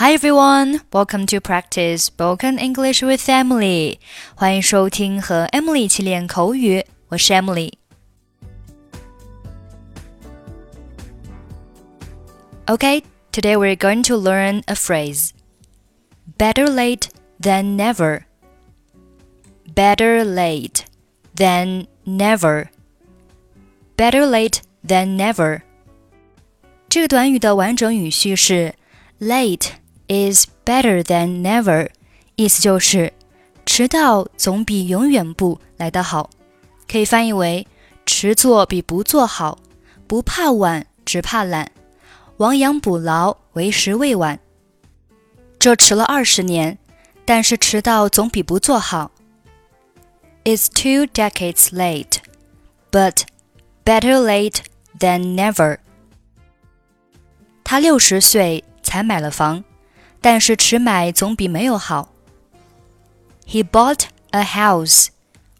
Hi everyone, welcome to practice spoken English with Emily. 欢迎收听和 Emily 一起练口语，我是 Emily。Okay, today we're going to learn a phrase. Better late than never. Better late than never. Better late than never. 这个短语的完整语序是 late Is better than never，意思就是迟到总比永远不来得好，可以翻译为迟做比不做好，不怕晚，只怕懒，亡羊补牢，为时未晚。这迟了二十年，但是迟到总比不做好。It's two decades late, but better late than never. 他六十岁才买了房，但是迟买总比没有好。He bought a house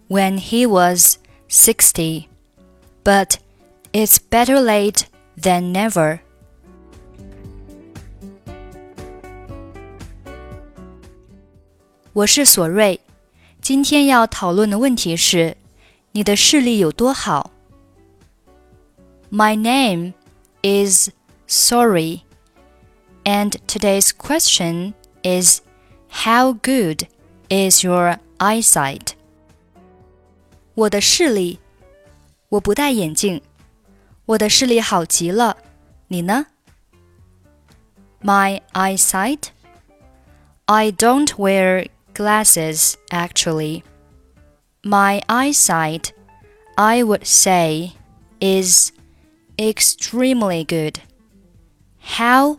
when he was sixty, but it's better late than never. 我是索瑞，今天要讨论的问题是：你的视力有多好？My name is Sorie. And today's question is How good is your eyesight? 我的视力，我不戴眼镜，我的视力好极了。你呢？My eyesight? I don't wear glasses actually. My eyesight, I would say, is extremely good. How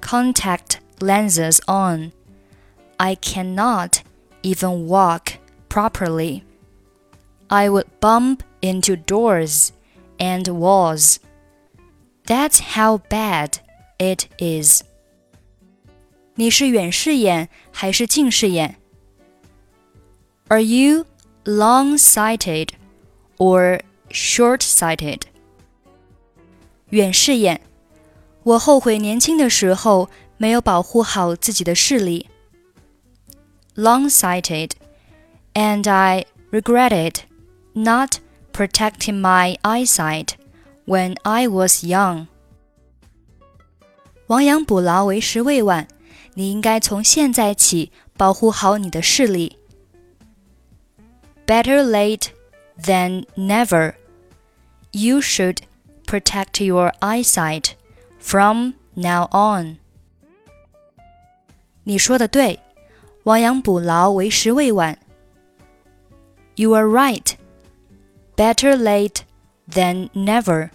contact lenses on, I cannot even walk properly. I would bump into doors and walls. That's how bad it is. 你是远视眼还是近视眼？Are you long-sighted or short-sighted? 远视眼。 我后悔年轻的时候没有保护好自己的视力。Long-sighted, and I regretted not protecting my eyesight when I was young. 亡羊补牢，为时未晚。你应该从现在起保护好你的视力。Better late than never. You should protect your eyesight From now on, you're right. Better late than never.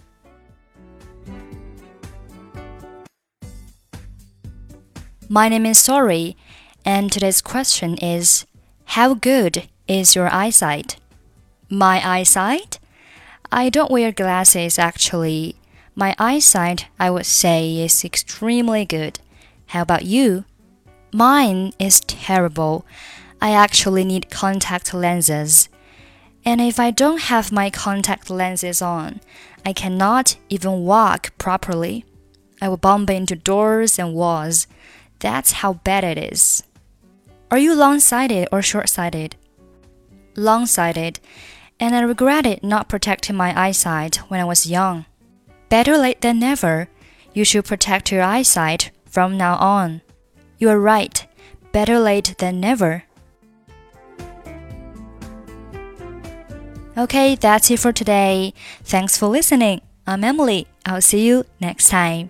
'My name is Sorie, and today's question is: How good is your eyesight? My eyesight? I don't wear glasses actually. My eyesight, I would say, is extremely good. How about you? Mine is terrible. I actually need contact lenses. And if I don't have my contact lenses on, I cannot even walk properly. I will bump into doors and walls. That's how bad it is. Are you long sighted or short sighted? Long sighted, and I regretted not protecting my eyesight when I was young. Better late than never. You should protect your eyesight from now on. You are right. Better late than never. Okay, that's it for today. Thanks for listening. I'm Emily. I'll see you next time.